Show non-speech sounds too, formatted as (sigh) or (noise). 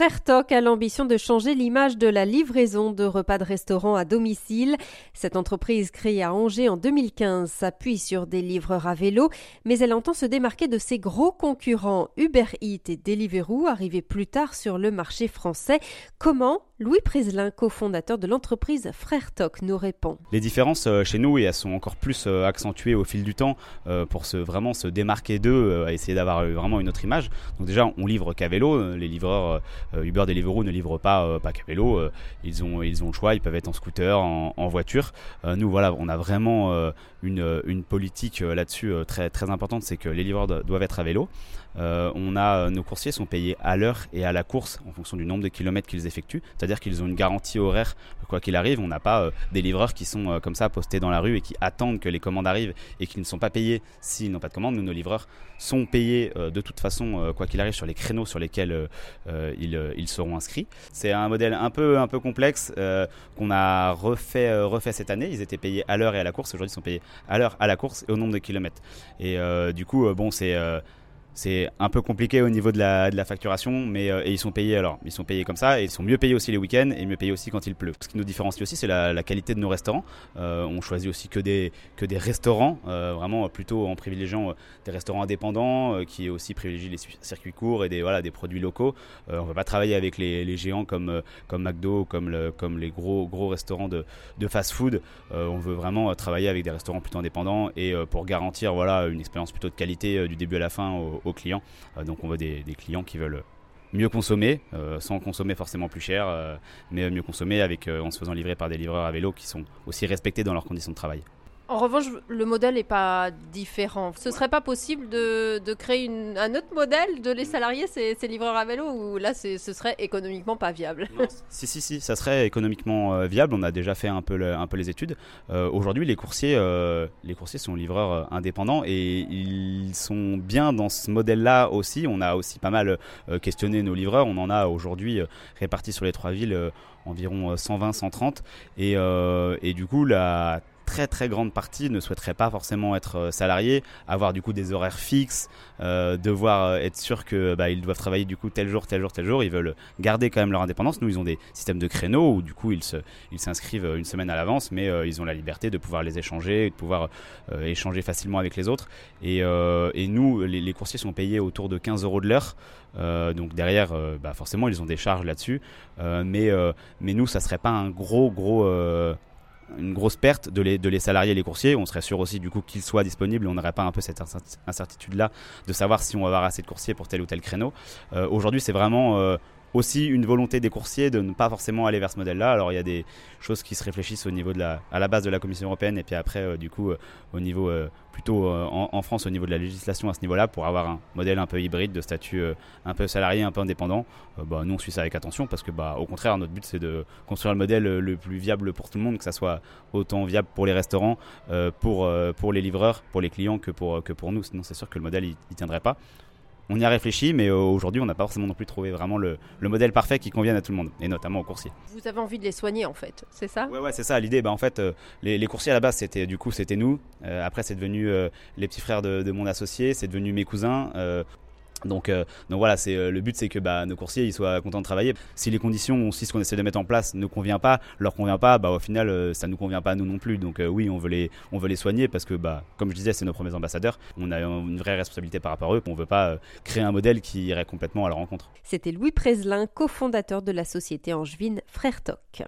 Frère Toc a l'ambition de changer l'image de la livraison de repas de restaurant à domicile. Cette entreprise créée à Angers en 2015 s'appuie sur des livreurs à vélo, mais elle entend se démarquer de ses gros concurrents Uber Eats et Deliveroo arrivés plus tard sur le marché français. Comment Louis Prislin, cofondateur de l'entreprise Frère Toc, nous répond. Les différences euh, chez nous, elles sont encore plus euh, accentuées au fil du temps euh, pour se, vraiment se démarquer d'eux, essayer d'avoir vraiment une autre image. Donc déjà, on livre qu'à vélo. Les livreurs Uber, Deliveroo ne livrent pas, pas qu'à vélo. ils, ont, ils ont le choix, ils peuvent être en scooter, en, voiture. nous, voilà, on a vraiment une, politique là-dessus très, très importante, c'est que les livreurs doivent être à vélo. nos coursiers sont payés à l'heure et à la course en fonction du nombre de kilomètres qu'ils effectuent c'est-à-dire qu'ils ont une garantie horaire quoi qu'il arrive. On n'a pas euh, des livreurs qui sont euh, comme ça postés dans la rue et qui attendent que les commandes arrivent et qui ne sont pas payés s'ils n'ont pas de commande. Nous, nos livreurs sont payés euh, de toute façon quoi qu'il arrive sur les créneaux sur lesquels ils, seront inscrits. C'est un modèle un peu, un peu complexe qu'on a refait, refait cette année. Ils étaient payés à l'heure et à la course. Aujourd'hui, ils sont payés à l'heure, à la course et au nombre de kilomètres. Et du coup, bon, c'est c'est un peu compliqué au niveau de la, de la facturation, mais euh, et ils sont payés alors, ils sont payés comme ça, et ils sont mieux payés aussi les week-ends et mieux payés aussi quand il pleut. Ce qui nous différencie aussi, c'est la, qualité de nos restaurants. Euh, on choisit aussi que des que des restaurants, euh, vraiment plutôt en privilégiant des restaurants indépendants, qui aussi privilégient les circuits courts et des voilà des produits locaux. on ne va pas travailler avec les, les géants comme comme McDo, comme le, comme les gros gros restaurants de, de fast-food. on veut vraiment travailler avec des restaurants plutôt indépendants et pour garantir voilà une expérience plutôt de qualité du début à la fin au, clients. Euh, donc on veut des, clients qui veulent mieux consommer, euh, sans consommer forcément plus cher, euh, mais mieux consommer avec, en se faisant livrer par des livreurs à vélo qui sont aussi respectés dans leurs conditions de travail. En revanche, le modèle n'est pas différent. Ce serait pas possible de, créer un autre modèle de les salariés, ces, livreurs à vélo, ou là, ce serait économiquement pas viable? (laughs) Si, si, si, ça serait économiquement euh, viable. On a déjà fait un peu, un peu les études. Euh, aujourd'hui, les coursiers, euh, les coursiers sont livreurs indépendants et ils sont bien dans ce modèle-là aussi. On a aussi pas mal questionné nos livreurs. On en a aujourd'hui répartis sur les trois villes environ 120, 130. Et, et du coup, la très très grande partie ne souhaiterait pas forcément être euh, salarié, avoir du coup des horaires fixes, euh, devoir euh, être sûr que bah, ils doivent travailler du coup tel jour, tel jour, tel jour. Ils veulent garder quand même leur indépendance. Nous, ils ont des systèmes de créneaux où du coup ils s'inscrivent une semaine à l'avance, mais ils ont la liberté de pouvoir les échanger, de pouvoir échanger facilement avec les autres. Et, et nous, les, coursiers sont payés autour de 15 euros de l'heure. donc derrière, bah, forcément, ils ont des charges là-dessus. mais, mais nous, ça serait pas un gros, gros une grosse perte de les, salariés et les coursiers. On serait sûr aussi du coup qu'ils soient disponibles. On n'aurait pas un peu cette incertitude là de savoir si on va avoir assez de coursiers pour tel ou tel créneau. Euh, aujourd'hui, c'est vraiment euh, aussi une volonté des coursiers de ne pas forcément aller vers ce modèle-là. Alors il y a des choses qui se réfléchissent au niveau de la, à la base de la Commission européenne et puis après euh, du coup euh, au niveau euh, plutôt en, France au niveau de la législation à ce niveau-là pour avoir un modèle un peu hybride de statut un peu salarié, un peu indépendant. bah, nous on suit ça avec attention parce que bah au contraire notre but c'est de construire le modèle le plus viable pour tout le monde, que ça soit autant viable pour les restaurants, pour pour les livreurs, pour les clients que pour que pour nous. Sinon c'est sûr que le modèle il, il tiendrait pas on y a réfléchi, mais euh, aujourd'hui, on n'a pas forcément non plus trouvé vraiment le, modèle parfait qui convienne à tout le monde, et notamment aux coursiers. Vous avez envie de les soigner, en fait, c'est ça? Ouais, ouais, c'est ça. L'idée, bah, en fait, euh, les, coursiers à la base, c'était du coup, c'était nous. Euh, après, c'est devenu les petits frères de, de mon associé, c'est devenu mes cousins. Donc, euh, donc voilà, c'est euh, le but, c'est que bah, nos coursiers ils soient contents de travailler. Si les conditions, si ce qu'on essaie de mettre en place ne convient pas, leur convient pas, bah au final, euh, ça nous convient pas à nous non plus. Donc oui, on veut les, on veut les soigner parce que bah, comme je disais, c'est nos premiers ambassadeurs. On a une vraie responsabilité par rapport à eux. On veut pas créer un modèle qui irait complètement à leur rencontre. C'était Louis Preslin, cofondateur de la société angevine Frère Toc.